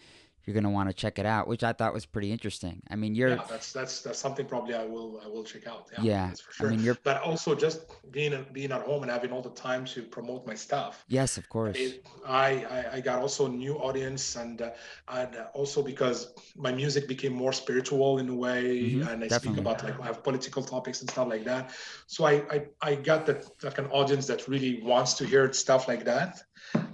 you're going to want to check it out, which I thought was pretty interesting. I mean, you're yeah, that's that's that's something probably I will I will check out. Yeah, yeah for sure. I mean, you're but also just being being at home and having all the time to promote my stuff. Yes, of course. I I, I got also a new audience and uh, and also because my music became more spiritual in a way, mm-hmm, and I definitely. speak about like I have political topics and stuff like that. So I I, I got that like an audience that really wants to hear stuff like that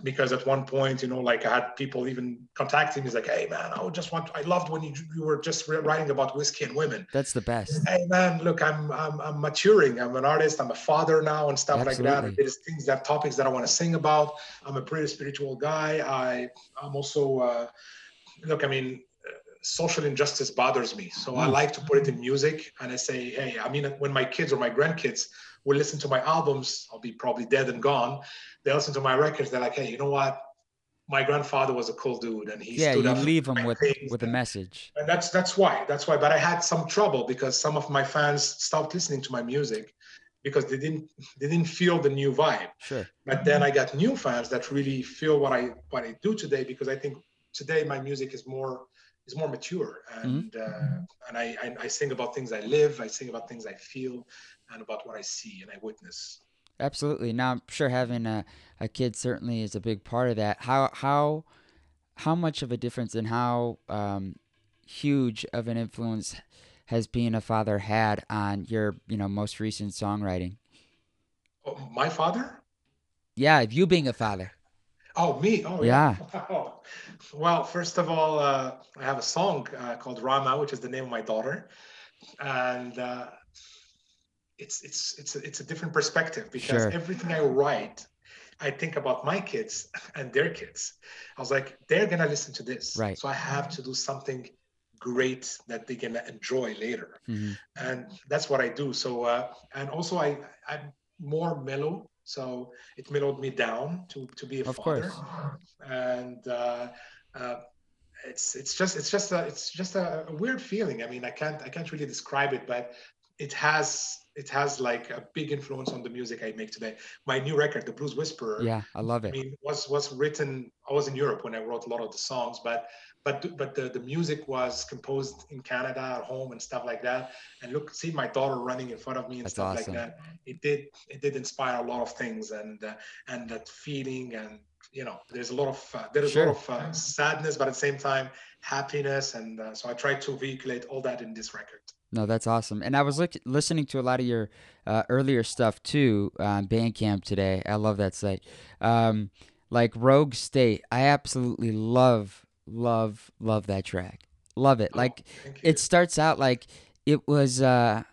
because at one point, you know, like I had people even contacting me, like, "Hey, man, I would just want. I loved when you, you were just writing about whiskey and women. That's the best. Hey, man, look, I'm I'm, I'm maturing. I'm an artist. I'm a father now, and stuff Absolutely. like that. There's things that topics that I want to sing about. I'm a pretty spiritual guy. I I'm also uh, look. I mean, social injustice bothers me. So. I like to put it in music and I say, hey, I mean, when my kids or my grandkids will listen to my albums, I'll be probably dead and gone. They listen to my records, they're like, hey, you know what? My grandfather was a cool dude, and he yeah, you leave them with with a message. And that's that's why that's why. But I had some trouble because some of my fans stopped listening to my music, because they didn't they didn't feel the new vibe. Sure. But then I got new fans that really feel what I what I do today because I think today my music is more is more mature and uh, and I, I I sing about things I live, I sing about things I feel, and about what I see and I witness. Absolutely. Now, I'm sure having a, a kid certainly is a big part of that. How how how much of a difference and how um, huge of an influence has being a father had on your you know most recent songwriting? Oh, my father? Yeah, you being a father. Oh, me? Oh, Yeah. Wow. Well, first of all, uh, I have a song uh, called Rama, which is the name of my daughter, and uh, it's it's it's a, it's a different perspective because Sure. everything I write, I think about my kids and their kids. I was like, they're gonna listen to this, Right. so I have to do something great that they can enjoy later hmm and that's what I do. So uh, and also I I'm more mellow, so it mellowed me down to to be a Of father, course. and uh, uh, it's it's just it's just a it's just a weird feeling. I mean, I can't I can't really describe it, but it has it has like a big influence on the music I make today. My new record, The Blues Whisperer. Yeah, I love it. I mean, was was written. I was in Europe when I wrote a lot of the songs, but but but the, the music was composed in Canada at home and stuff like that. And look, see my daughter running in front of me and That's stuff awesome. like that. It did it did inspire a lot of things and uh, and that feeling and you know there's a lot of uh, there's Sure. a lot of uh, sadness, but at the same time happiness. And uh, so I tried to vehiculate all that in this record. No, that's awesome. And I was look, listening to a lot of your uh, earlier stuff too on Bandcamp today. I love that site. Um, like Rogue State, I absolutely love, love, love that track. Love it. Oh, Like you. it starts out like it was uh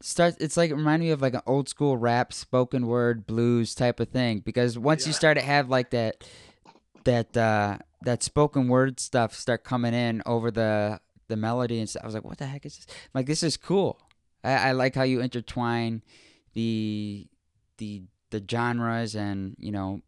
starts it's like it reminded me of like an old school rap spoken word blues type of thing because once you start to have like that that uh that spoken word stuff start coming in over the the melody and stuff i was like what the heck is this I'm like this is cool i, I like how you intertwine the the the genres and you know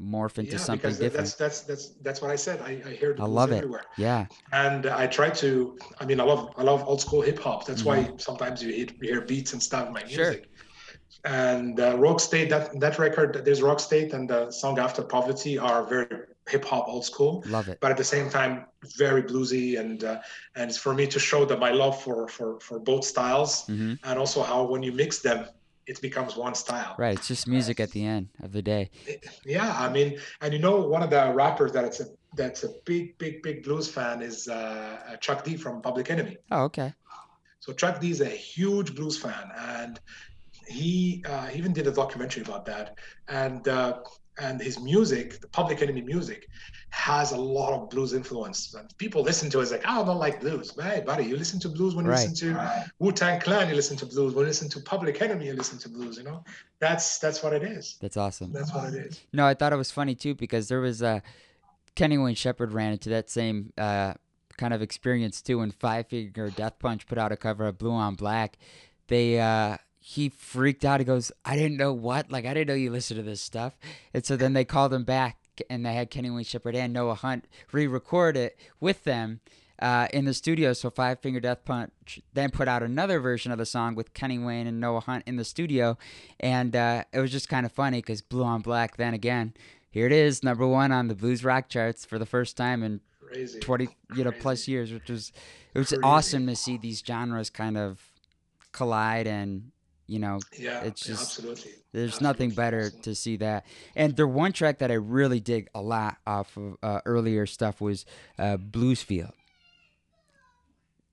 morph into yeah, something because different that's that's that's that's what I said. I, I hear the I love it. everywhere. yeah and I try to. I mean, I love I love old school hip hop. That's why Mm-hmm. sometimes you, hear- you hear beats and stuff in my music. Sure. And uh, Rogue State, that that record, there's Rogue State and the song After Poverty are very hip hop, old school, love it but at the same time very bluesy. And uh, and it's for me to show that my love for for for both styles, hmm and also how when you mix them, it becomes one style. right it's just music at the end of the day Yeah, I mean, and you know, one of the rappers that it's a that's a big, big, big blues fan is uh, Chuck D from Public Enemy. oh okay So Chuck D is a huge blues fan, and he uh, even did a documentary about that. And uh, and his music, the Public Enemy music, has a lot of blues influence. And people listen to it, it's like, oh, I don't like blues. But hey, buddy, you listen to blues when you Right. listen to Wu Tang Clan, you listen to blues. When you listen to Public Enemy, you listen to blues. You know, that's that's what it is. that's awesome That's what it is. No, I thought it was funny too because there was uh, Kenny Wayne Shepherd ran into that same uh, kind of experience too when Five Finger Death Punch put out a cover of Blue on Black. They uh, he freaked out. He goes, "I didn't know what. Like I didn't know you listened to this stuff." And so then they called him back and they had Kenny Wayne Shepherd and Noah Hunt re-record it with them. Uh, in the studio, so Five Finger Death Punch then put out another version of the song with Kenny Wayne and Noah Hunt in the studio, and uh, it was just kind of funny because Blue on Black. Then again, here it is, number one on the blues rock charts for the first time in Crazy. 20 you know Crazy. plus years which was it was Crazy. awesome to see these genres kind of collide and you know Yeah, It's just- absolutely. there's nothing better to see that. And the one track that i really dig a lot off of uh, earlier stuff was uh, bluesfield.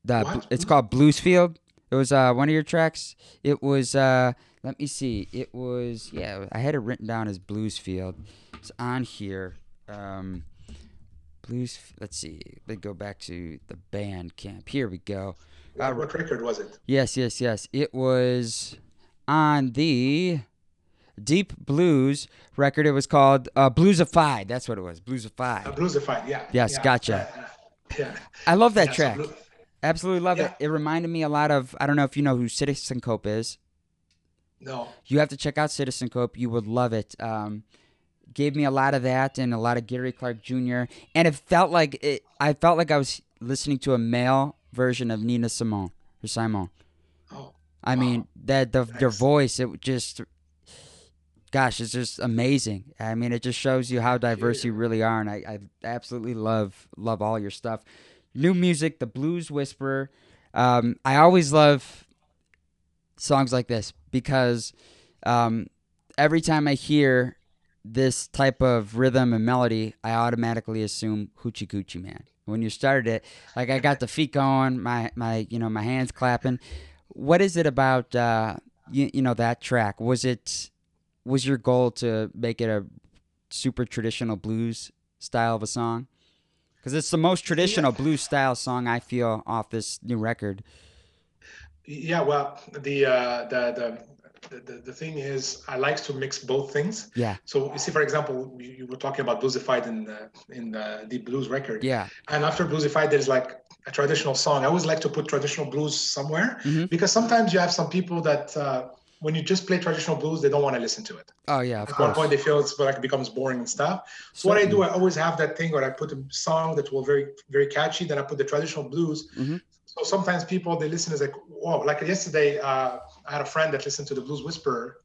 The What? it's called bluesfield. It was uh, one of your tracks. It was uh, let me see. It was yeah i had it written down as bluesfield. It's on here. Um, blues let's see. Let me go back to the band camp here we go What, what record was it? Yes, yes, yes. It was on the Deep Blues record. It was called uh, Bluesified. That's what it was. Uh, Bluesified. Bluesified, yeah. Yes, yeah, gotcha. Yeah. yeah. I love that Yeah, so track. Blue- Absolutely love it. It reminded me a lot of. I don't know if you know who Citizen Cope is. no, You have to check out Citizen Cope. You would love it. Um, gave me a lot of that and a lot of Gary Clark Jr. And it felt like it. I felt like I was listening to a male version of Nina Simone or Simon. oh, I Wow. mean, that the your voice, it just, gosh, it's just amazing. I mean, it just shows you how diverse you you. really are, and I, I absolutely love love all your stuff. New music, the Blues Whisperer. Um, I always love songs like this because um, every time I hear this type of rhythm and melody, I automatically assume Hoochie Coochie Man. When you started it, like I got the feet going, my my you know my hands clapping. What is it about uh, you, you know that track? Was it was your goal to make it a super traditional blues style of a song? Because it's the most traditional blues style song I feel off this new record. Yeah, well, the uh, the, the the the thing is, I like to mix both things. Yeah, So you see, for example, you, you were talking about Bluesified in the in the Deep Blues record, yeah, and after Bluesified, there's like a traditional song. I always like to put traditional blues somewhere Mhm. because sometimes you have some people that uh, when you just play traditional blues, they don't want to listen to it. oh yeah, of At one point, they feel it's like it becomes boring and stuff. So what I do, I always have that thing where I put a song that will very very catchy. Then I put the traditional blues. Mhm. So sometimes people they listen is like, whoa! Like yesterday, uh, I had a friend that listened to the Blues Whisperer,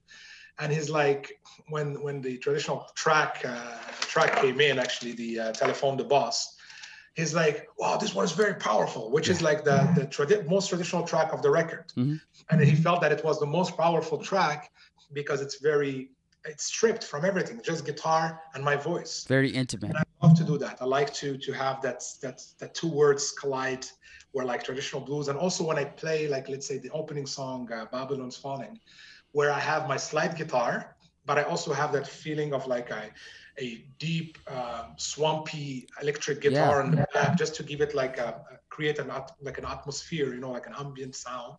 and he's like, when when the traditional track uh, track came in, actually the uh, telephone the boss, he's like, wow, this one is very powerful, which is like the the tradi- most traditional track of the record, Mhm. and he felt that it was the most powerful track because it's very it's stripped from everything, just guitar and my voice. Very intimate. And I love to do that. I like to to have that that that two words collide, where like traditional blues, and also when I play like let's say the opening song uh, Babylon's Falling, where I have my slide guitar, but I also have that feeling of like a a deep um, swampy electric guitar Yeah. in the back, just to give it like a create an at- like an atmosphere, you know, like an ambient sound.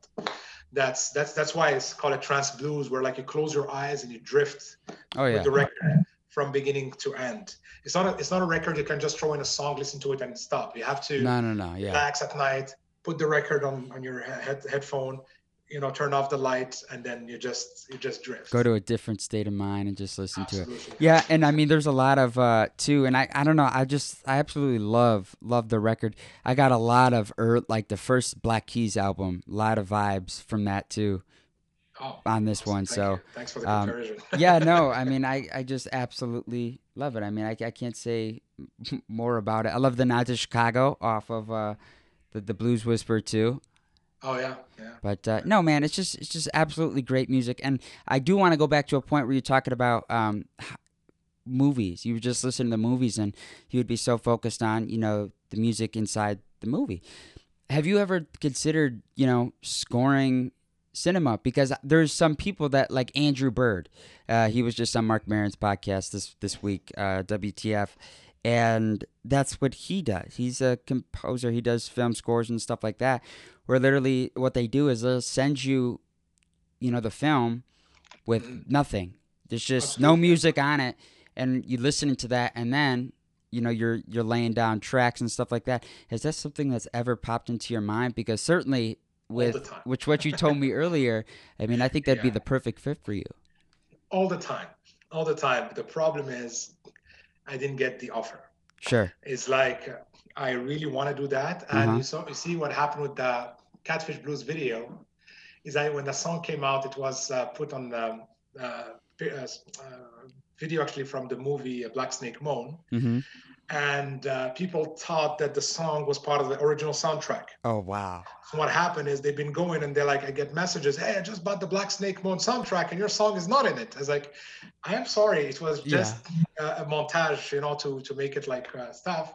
That's that's that's why it's called a trance blues, where like you close your eyes and you drift Oh yeah. with the record from beginning to end. It's not a, it's not a record you can just throw in a song, listen to it, and stop. You have to No, no, no. Yeah. relax at night, put the record on on your head, headphone, you know, turn off the light, and then you just you just drift. Go to a different state of mind and just listen to it. Yeah, and I mean, there's a lot of uh too, and I I don't know, I just I absolutely love love the record. I got a lot of er, like the first Black Keys album, a lot of vibes from that too Oh, on this awesome. one. Thank So you. thanks for the um, yeah, no, I mean, I I just absolutely love it. I mean, I I can't say more about it. I love the Nod to Chicago off of uh the the Blues Whisper too. oh yeah, yeah. But uh, no, man, it's just it's just absolutely great music, and I do want to go back to a point where you're talking about um, movies. You were just listening to movies, and you would be so focused on you know the music inside the movie. Have you ever considered you know scoring cinema? Because there's some people that like Andrew Bird. Uh, he was just on Marc Maron's podcast this this week, uh, WTF. And that's what he does. He's a composer. He does film scores and stuff like that where literally what they do is they'll send you, you know, the film with nothing. There's just no music on it, and you listen to that, and then you know you're you're laying down tracks and stuff like that. Is that something that's ever popped into your mind? Because certainly with which what you told me earlier, I mean, I think that'd be the perfect fit for you. All the time, all the time. The problem is, I didn't get the offer. Sure. It's like I really want to do that, and Uh-huh. you saw you see what happened with the Catfish Blues video. Is that when the song came out, it was uh, put on the uh, uh, video actually from the movie uh, Black Snake Moan, hmm and uh, people thought that the song was part of the original soundtrack. Oh wow. So what happened is they've been going and they're like, I get messages, hey, I just bought the Black Snake Moan soundtrack and your song is not in it. I was like, I am sorry, it was just a, a montage, you know, to to make it like uh, stuff.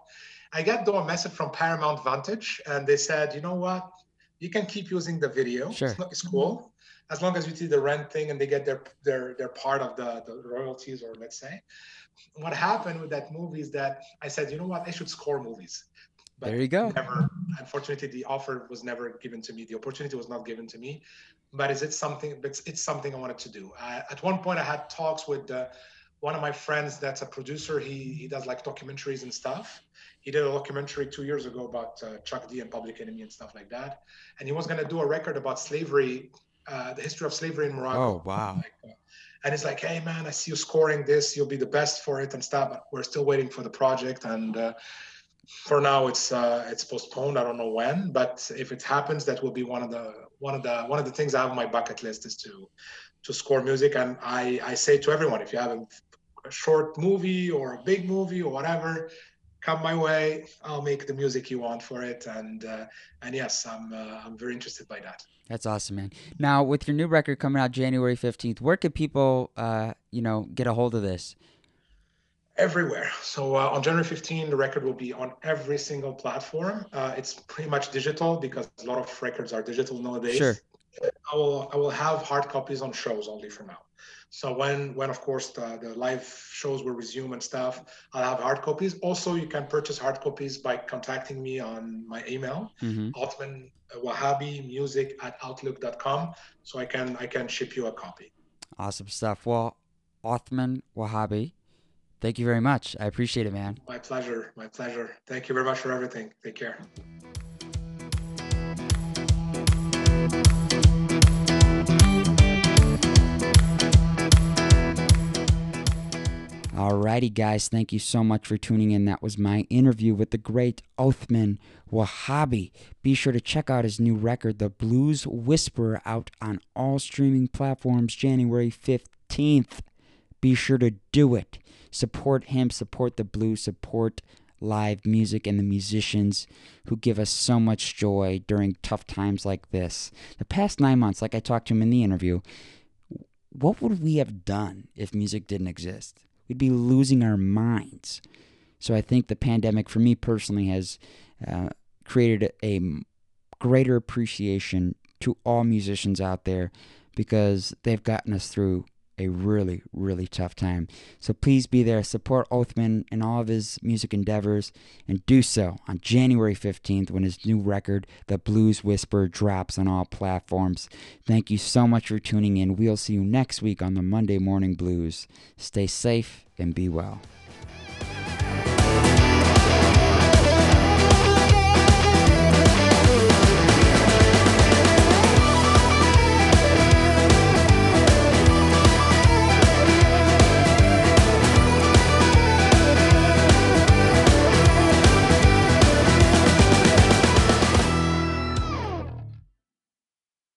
I got though a message from Paramount Vantage and they said, you know what, you can keep using the video. Sure. It's, not, it's cool as long as you see the rent thing and they get their their their part of the the royalties or let's say. What happened with that movie is that I said, you know what, I should score movies. But There you go. never unfortunately the offer was never given to me. The opportunity was not given to me. But is it something but it's, something i wanted to do. I, at one point i had talks with uh, one of my friends that's a producer. He he does like documentaries and stuff. He did a documentary two years ago about uh, chuck d and public enemy and stuff like that. And he was going to do a record about slavery uh, the history of slavery in morocco. Oh wow. like, uh, and it's like, hey man, I see you scoring this. You'll be the best for it and stuff. But we're still waiting for the project. And uh, for now it's uh, it's postponed. I don't know when, but if it happens, that will be one of the one of the one of the things I have on my bucket list is to to score music. And I I say to everyone, if you have a, a short movie or a big movie or whatever, come my way. I'll make the music you want for it. And uh, and yes, I'm uh, I'm very interested by that. That's awesome, man. Now with your new record coming out January fifteenth, where can people uh, you know get a hold of this? everywhere. So uh, on January 15, the record will be on every single platform. Uh, it's pretty much digital because a lot of records are digital nowadays. Sure. I will I will have hard copies on shows only for now. So when when of course the, the live shows will resume and stuff, I'll have hard copies. Also, you can purchase hard copies by contacting me on my email, mm-hmm. Othman Wahabi Music at outlook.com. So I can I can ship you a copy. Awesome stuff. Well, Othman Wahabi, Thank you very much. I appreciate it, man. My pleasure. My pleasure. Thank you very much for everything. Take care. Alrighty, guys, thank you so much for tuning in. That was my interview with the great Othman Wahabi. Be sure to check out his new record, The Blues Whisperer, out on all streaming platforms January 15th. Be sure to do it. Support him, support the blues, support live music and the musicians who give us so much joy during tough times like this. The past nine months, like I talked to him in the interview, what would we have done if music didn't exist? We'd be losing our minds. So I think the pandemic, for me personally, has uh, created a greater appreciation to all musicians out there because they've gotten us through a really, really tough time. So please be there, support Othman in all of his music endeavors, and do so on January 15th when his new record, The Blues Whisper, drops on all platforms. Thank you so much for tuning in. We'll see you next week on the Monday Morning Blues. Stay safe and be well.